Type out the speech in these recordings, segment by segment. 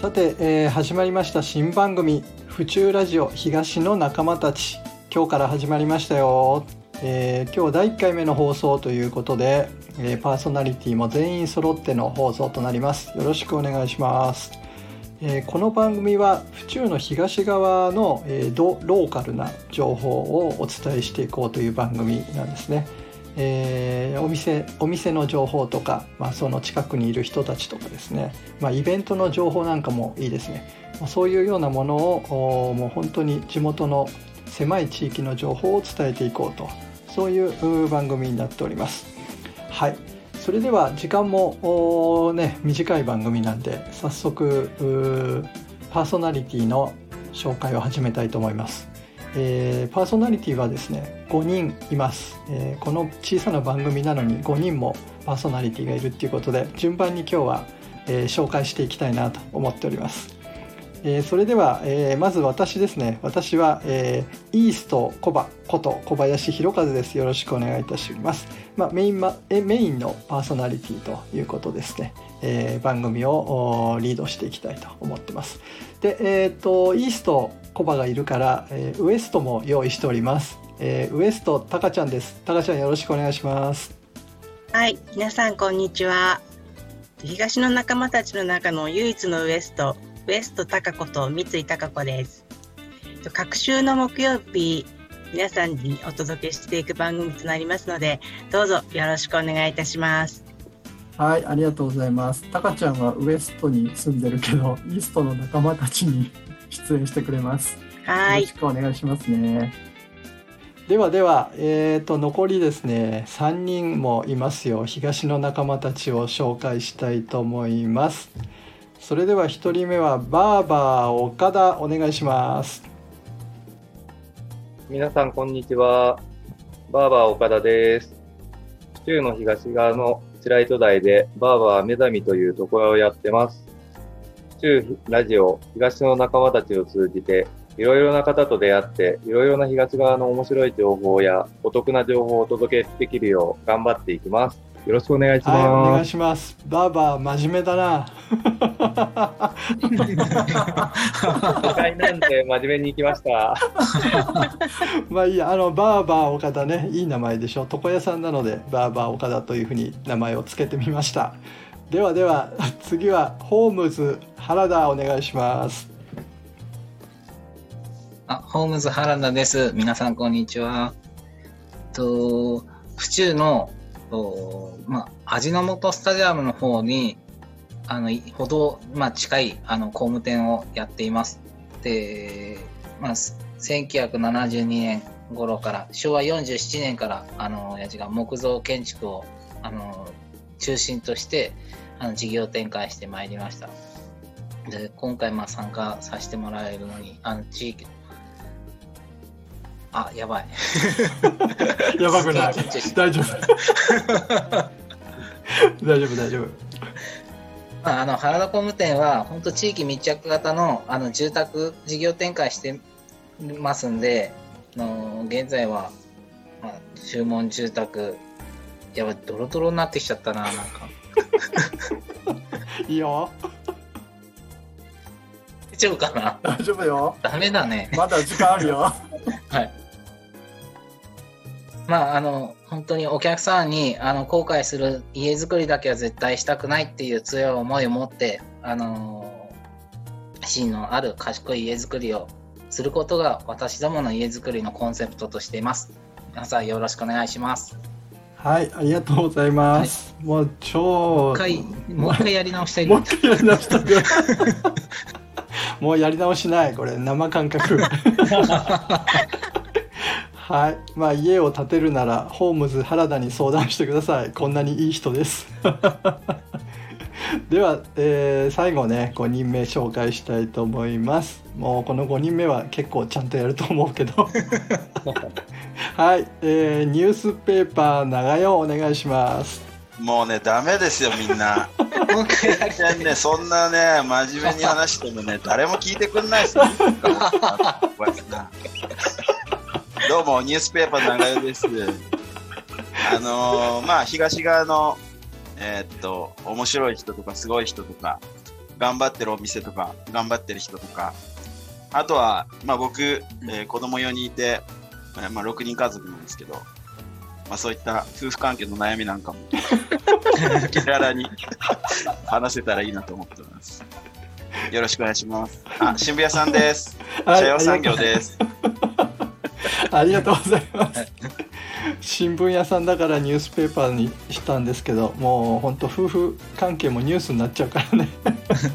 さて、えー始まりました新番組「府中ラジオ東の仲間たち」今日から始まりましたよ、えー今日第1回目の放送ということで、えーパーソナリティも全員揃っての放送となります。よろしくお願いします、えーこの番組は府中の東側の、えードローカルな情報をお伝えしていこうという番組なんですね。えーお店お店の情報とか、まあ、その近くにいる人たちとかですね、まあ、イベントの情報なんかもいいですね。そういうようなものをもう本当に地元の狭い地域の情報を伝えていこうと。そういう番組になっております。はい。それでは時間もね短い番組なんで早速パーソナリティの紹介を始めたいと思います。えーパーソナリティはですね5人います、えーこの小さな番組なのに5人もパーソナリティがいるっていうことで順番に今日は、えー紹介していきたいなと思っております、えーそれでは、えーまず私ですね。私は、えーイーストコバこと小林弘和です。よろしくお願いいたします、まあ、メインまえメインのパーソナリティということですね、えー番組をおリードしていきたいと思ってます。でえっ、とイーストコバがいるから、えーウエストも用意しております、えーウエストタカちゃんです。タカちゃんよろしくお願いします。はい、皆さんこんにちは。東の仲間たちの中の唯一のウエスト、ウエスト高子と三井高子です。各週の木曜日、皆さんにお届けしていく番組となりますので、どうぞよろしくお願いいたします。はいありがとうございますタカちゃんはウエストに住んでるけどイーストの仲間たちに 出演してくれますはいよろし、くお願いしますね。ではでは、えー、と残りですね3人もいますよ東の仲間たちを紹介したいと思いますそれでは1人目はバーバー岡田お願いします皆さん、こんにちは。バーバー岡田です。府中の東側の白糸台で、バーバー目覚みという床屋をやってます。府中ラジオ、東の仲間たちを通じて、いろいろな方と出会って、いろいろな東側の面白い情報やお得な情報をお届けできるよう頑張っていきます。よろしくお願いしはいお願ます。いしますバーバー真面目だな初回なんで真面目に行きました。まあいいやあのバーバー岡田ねいい名前でしょ床屋さんなのでバーバー岡田というふうに名前を付けてみましたではでは次はホームズ原田お願いしますあ、ホームズ原田です。皆さん、こんにちは。と、府中の、とまあ、味の素スタジアムの方に、あの、いほど、まあ、近い、あの、工務店をやっています。で、まあ、す1972年頃から、昭和47年から、あの、親父が木造建築を、あの、中心として、あの、事業展開してまいりました。で、今回、まあ、参加させてもらえるのに、あの、地域、あ、やばい。やばくない 大丈夫 大丈夫大丈夫まあ、あの原田工務店は本当地域密着型のあの住宅事業展開してますんで、あの現在は、まあ、注文住宅やばいドロドロになってきちゃったななんか。いいよ。大丈夫かな？大丈夫よ。ダメだね。まだ時間あるよ。はいまああの本当にお客さんにあの後悔する家づくりだけは絶対したくないっていう強い思いを持ってあの芯のある賢い家づくりをすることが私どもの家づくりのコンセプトとしています。皆さんよろしくお願いします。はいありがとうございます、もう超もう一回もう一回やり直したいな。もう一回やり直したく もうやり直しないこれ。生感覚 はい。まあ家を建てるならホームズ原田に相談してください。こんなにいい人です。では、えー最後ね5人目紹介したいと思います。もうこの5人目は結構ちゃんとやると思うけど。はい、えーニュースペーパー長代お願いします。もうね、ダメですよ、みんな。ね、そんなね、真面目に話してもね、誰も聞いてくんないですよ。どうも、ニュースペーパー長代です。あのーまあ、東側の、えーっと、面白い人とか、すごい人とか、頑張ってるお店とか、頑張ってる人とか、あとは、まあ僕、えー子供4人いて、えーまあ6人家族なんですけど、まあそういった夫婦関係の悩みなんかも、気軽に話せたらいいなと思ってます。よろしくお願いします。あ、新聞屋さんです。はい社用産業です。ありがとうございます。新聞屋さんだからニュースペーパーにしたんですけど、もう本当夫婦関係もニュースになっちゃうからね。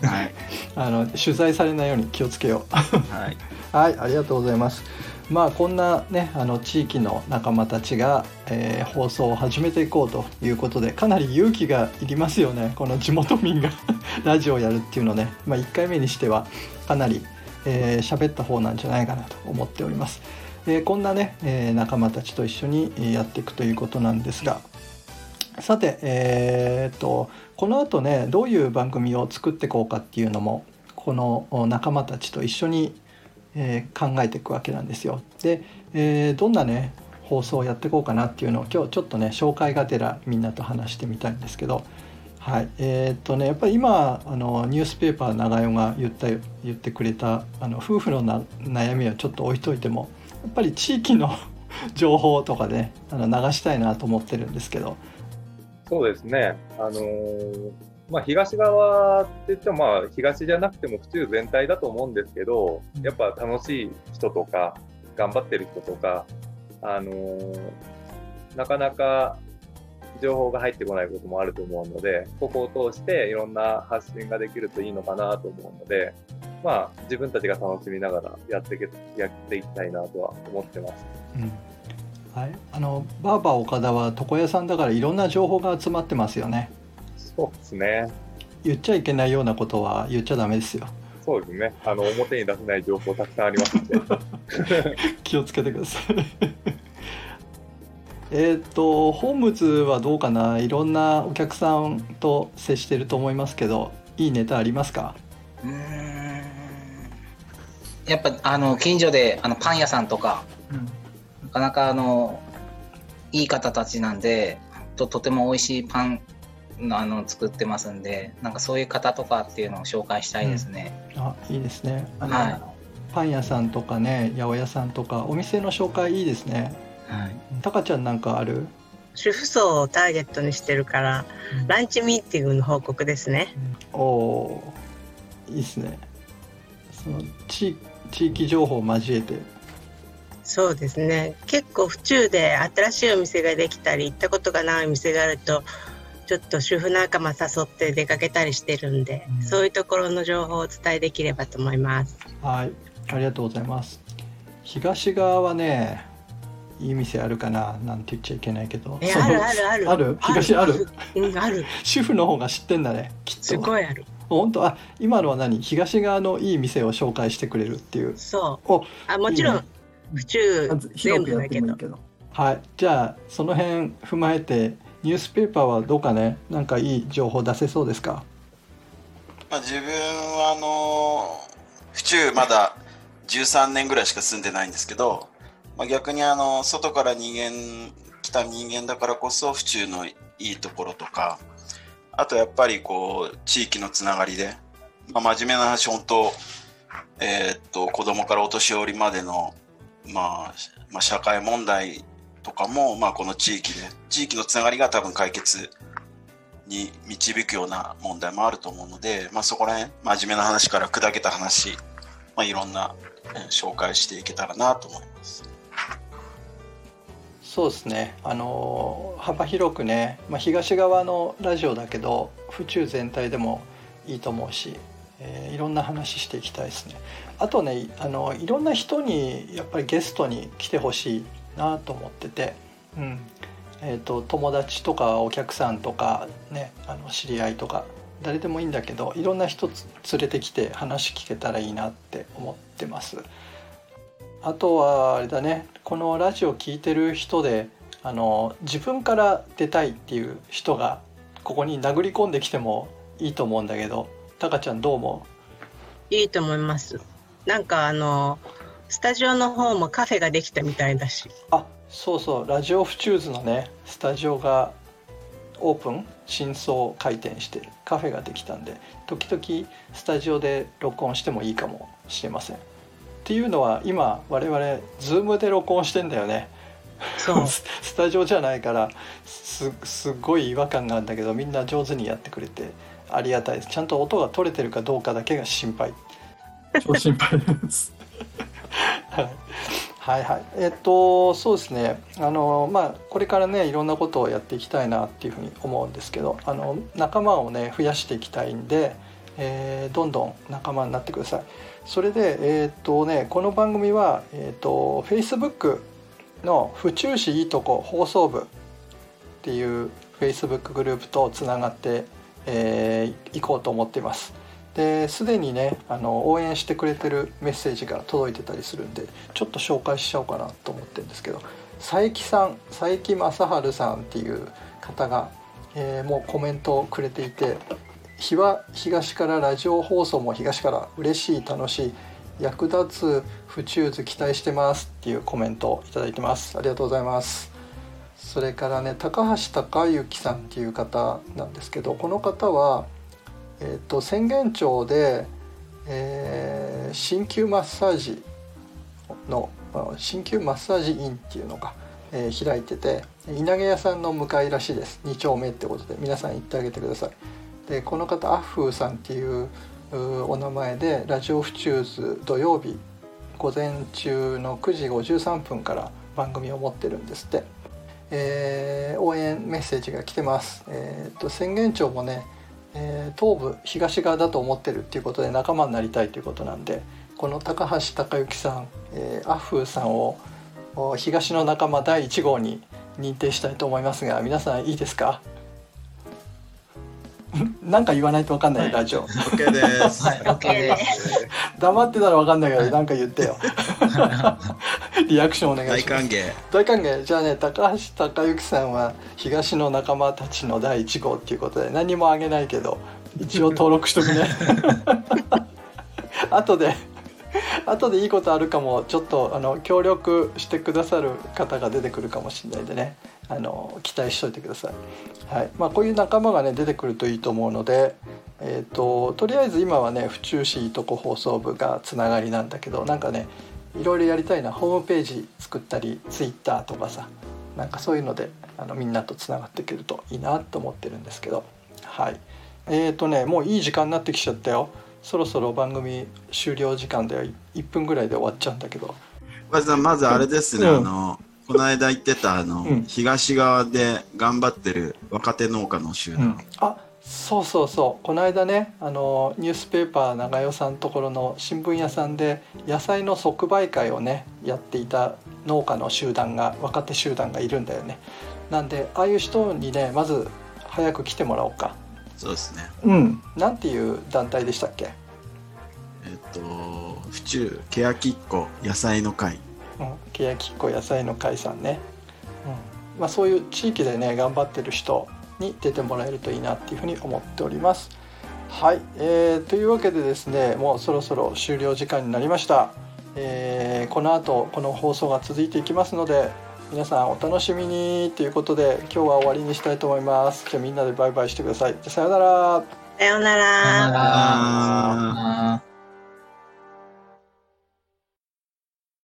はい。あの取材されないように気をつけよう。はい。はい、ありがとうございます。まあこんなねあの地域の仲間たちが、えー放送を始めていこうということでかなり勇気がいりますよねこの地元民がラジオをやるっていうのね、まあ、1回目にしてはかなり喋、えー喋った方なんじゃないかなと思っております。えーこんなね、えー仲間たちと一緒にやっていくということなんですがさて、えーっとこの後ねどういう番組を作っていこうかっていうのもこの仲間たちと一緒にえー考えていくわけなんですよ。で、えーどんなね放送をやっていこうかなっていうのを今日ちょっとね紹介がてらみんなと話してみたいんですけど、はいえーっとねやっぱり今あのニュースペーパー長代が言った言ってくれたあの夫婦のな悩みはちょっと置いといてもっぱり地域の 情報とかねあの流したいなと思ってるんですけど、そうですね。あのーまあ、東側って言っても、まあ、東じゃなくても府中全体だと思うんですけど、やっぱ楽しい人とか、頑張ってる人とか、あのーなかなか情報が入ってこないこともあると思うので、ここを通していろんな発信ができるといいのかなと思うので、まあ、自分たちが楽しみながらやっていけやっていきたいなとは思ってます。うんはい、あのバーバー岡田は床屋さんだからいろんな情報が集まってますよね。そうですね。言っちゃいけないようなことは言っちゃダメですよ。そうですね。あの、表に出せない情報たくさんありますので。気をつけてください。えっとホームズはどうかな？いろんなお客さんと接してると思いますけどいいネタありますか？うーん。やっぱあの近所であのパン屋さんとかなかなかあのいい方たちなんでととても美味しいパンのあの作ってますんでなんかそういう方とかっていうのを紹介したいですね、あいいですね。はい。パン屋さんとかね八百屋さんとかお店の紹介いいですねはい。タカちゃんなんかある？主婦層をターゲットにしてるから、ランチミーティングの報告ですね。おおーいいですね。その地地域情報を交えて。そうですね。結構府中で新しいお店ができたり、行ったことがないお店があると、ちょっと主婦仲間誘って出かけたりしてるんで、うん。そういうところの情報をお伝えできればと思います。はい。ありがとうございます。東側はねいい店あるかななんて言っちゃいけないけど。え、あるあるある。ある？東ある？うん、ある。主婦の方が知ってんだねきっと。すごいある。本当？あ今のは何？東側のいい店を紹介してくれるっていう。そう。おあ、もちろん、いいね。府中全広くやっ部だけど。てもいいけど。はい。じゃあその辺踏まえてニュースペーパーはどうかね？なんかいい情報出せそうですか？まあ、自分はあの府中まだ13年ぐらいしか住んでないんですけど、まあ、逆にあの外から人間来た人間だからこそ府中のいいところとかあとやっぱりこう地域のつながりで、まあ、真面目な話本当えーっと子供からお年寄りまでの、まあ、まあ社会問題とかも、まあ、この地域で地域のつながりが多分解決に導くような問題もあると思うので、まあ、そこら辺真面目な話から砕けた話、まあ、いろんな、紹介していけたらなと思います。そうですね。あの幅広くね、まあ、東側のラジオだけど府中全体でもいいと思うし、えーいろんな話していきたいですね。あとねあのいろんな人にやっぱりゲストに来てほしいなと思ってて、うん。えー、と友達とかお客さんとかねあの知り合いとか誰でもいいんだけどいろんな人連れてきて話聞けたらいいなって思ってます。あとはあれだねこのラジオ聞いてる人であの自分から出たいっていう人がここに殴り込んできてもいいと思うんだけどタカちゃんどう思いいと思います。なんかあの、スタジオの方もカフェができたみたいだし。うあそうそうラジオフチューズのねスタジオがオープン新装開店してカフェができたんで時々スタジオで録音してもいいかもしれませんっていうのは今我々 Zoom で録音してんだよね。そう。ス スタジオじゃないからすすっごい違和感があるんだけどみんな上手にやってくれてありがたいです。ちゃんと音が取れてるかどうかだけが心配。超心配です。はい。はいはい。えっとそうですね。あのまあこれからねいろんなことをやっていきたいなっていうふうに思うんですけどあの仲間をね増やしていきたいんで、えーどんどん仲間になってくださいそれでえっとねこの番組はえっと Facebook の府中市いいとこ放送部っていう Facebook グループとつながってえー行こうと思っています。ですでにねあの応援してくれてるメッセージが届いてたりするんでちょっと紹介しちゃおうかなと思ってるんですけど佐伯さん佐伯正治さんっていう方が、えーもうコメントをくれていて「日は東からラジオ放送も東から嬉しい楽しい役立つ府中図期待してます」っていうコメントをいただいてます。ありがとうございます。それからね高橋隆之さんっていう方なんですけどこの方は、えー、と宣言町で、えー鍼灸マッサージの鍼灸マッサージ院っていうのが、えー開いてて稲毛屋さんの向かいらしいです。2丁目ってことで皆さん行ってあげてください。でこの方アフーさんっていうお名前でラジオフチューズ土曜日午前中の9時53分から番組を持ってるんですってえー応援メッセージが来てます。えー、と宣言庁もね、えー東部東側だと思ってるっていうことで仲間になりたいということなんでこの高橋隆之さん、えーアフーさんを東の仲間第1号に認定したいと思いますが皆さんいいですか？なんか言わないと分かんない、ラジオ。OK です。はい、OK です。黙ってたら分かんないけどなんか言ってよ。リアクションお願いします。大歓迎。大歓迎。じゃあね高橋隆之さんは東の仲間たちの第1号っていうことで何もあげないけど一応登録しとくね。後で後でいいことあるかもちょっとあの協力してくださる方が出てくるかもしれないんでねあの期待しといてください、はい。まあ、こういう仲間がね出てくるといいと思うのでえー、ととりあえず今はね府中市いとこ放送部がつながりなんだけどなんかねいろいろやりたいな。ホームページ作ったりツイッターとかさなんかそういうのであのみんなとつながっていけるといいなと思ってるんですけど。はい。えーとねもういい時間になってきちゃったよ。そろそろ番組終了時間で1分ぐらいで終わっちゃうんだけど。まずまずあれですね、うん。あの、この間言ってた、あの、うん。東側で頑張ってる若手農家の集団。あそうそうそう。この間ねあのニュースペーパー長代さんところの新聞屋さんで野菜の即売会をねやっていた農家の集団が若手集団がいるんだよね。なんでああいう人にねまず早く来てもらおうか。そうですね。うん。なんていう団体でしたっけ、えっと、府中、ケヤキっ子野菜の会。うん、ケヤキっこ野菜の会さんね、うん。まあ、そういう地域でね頑張ってる人に出てもらえるといいなっていうふうに思っております。はい、えーというわけでですねもうそろそろ終了時間になりました、えーこの後この放送が続いていきますので皆さんお楽しみにということで今日は終わりにしたいと思います。じゃあみんなでバイバイしてください。じゃあさようなら。さようなら。さよなら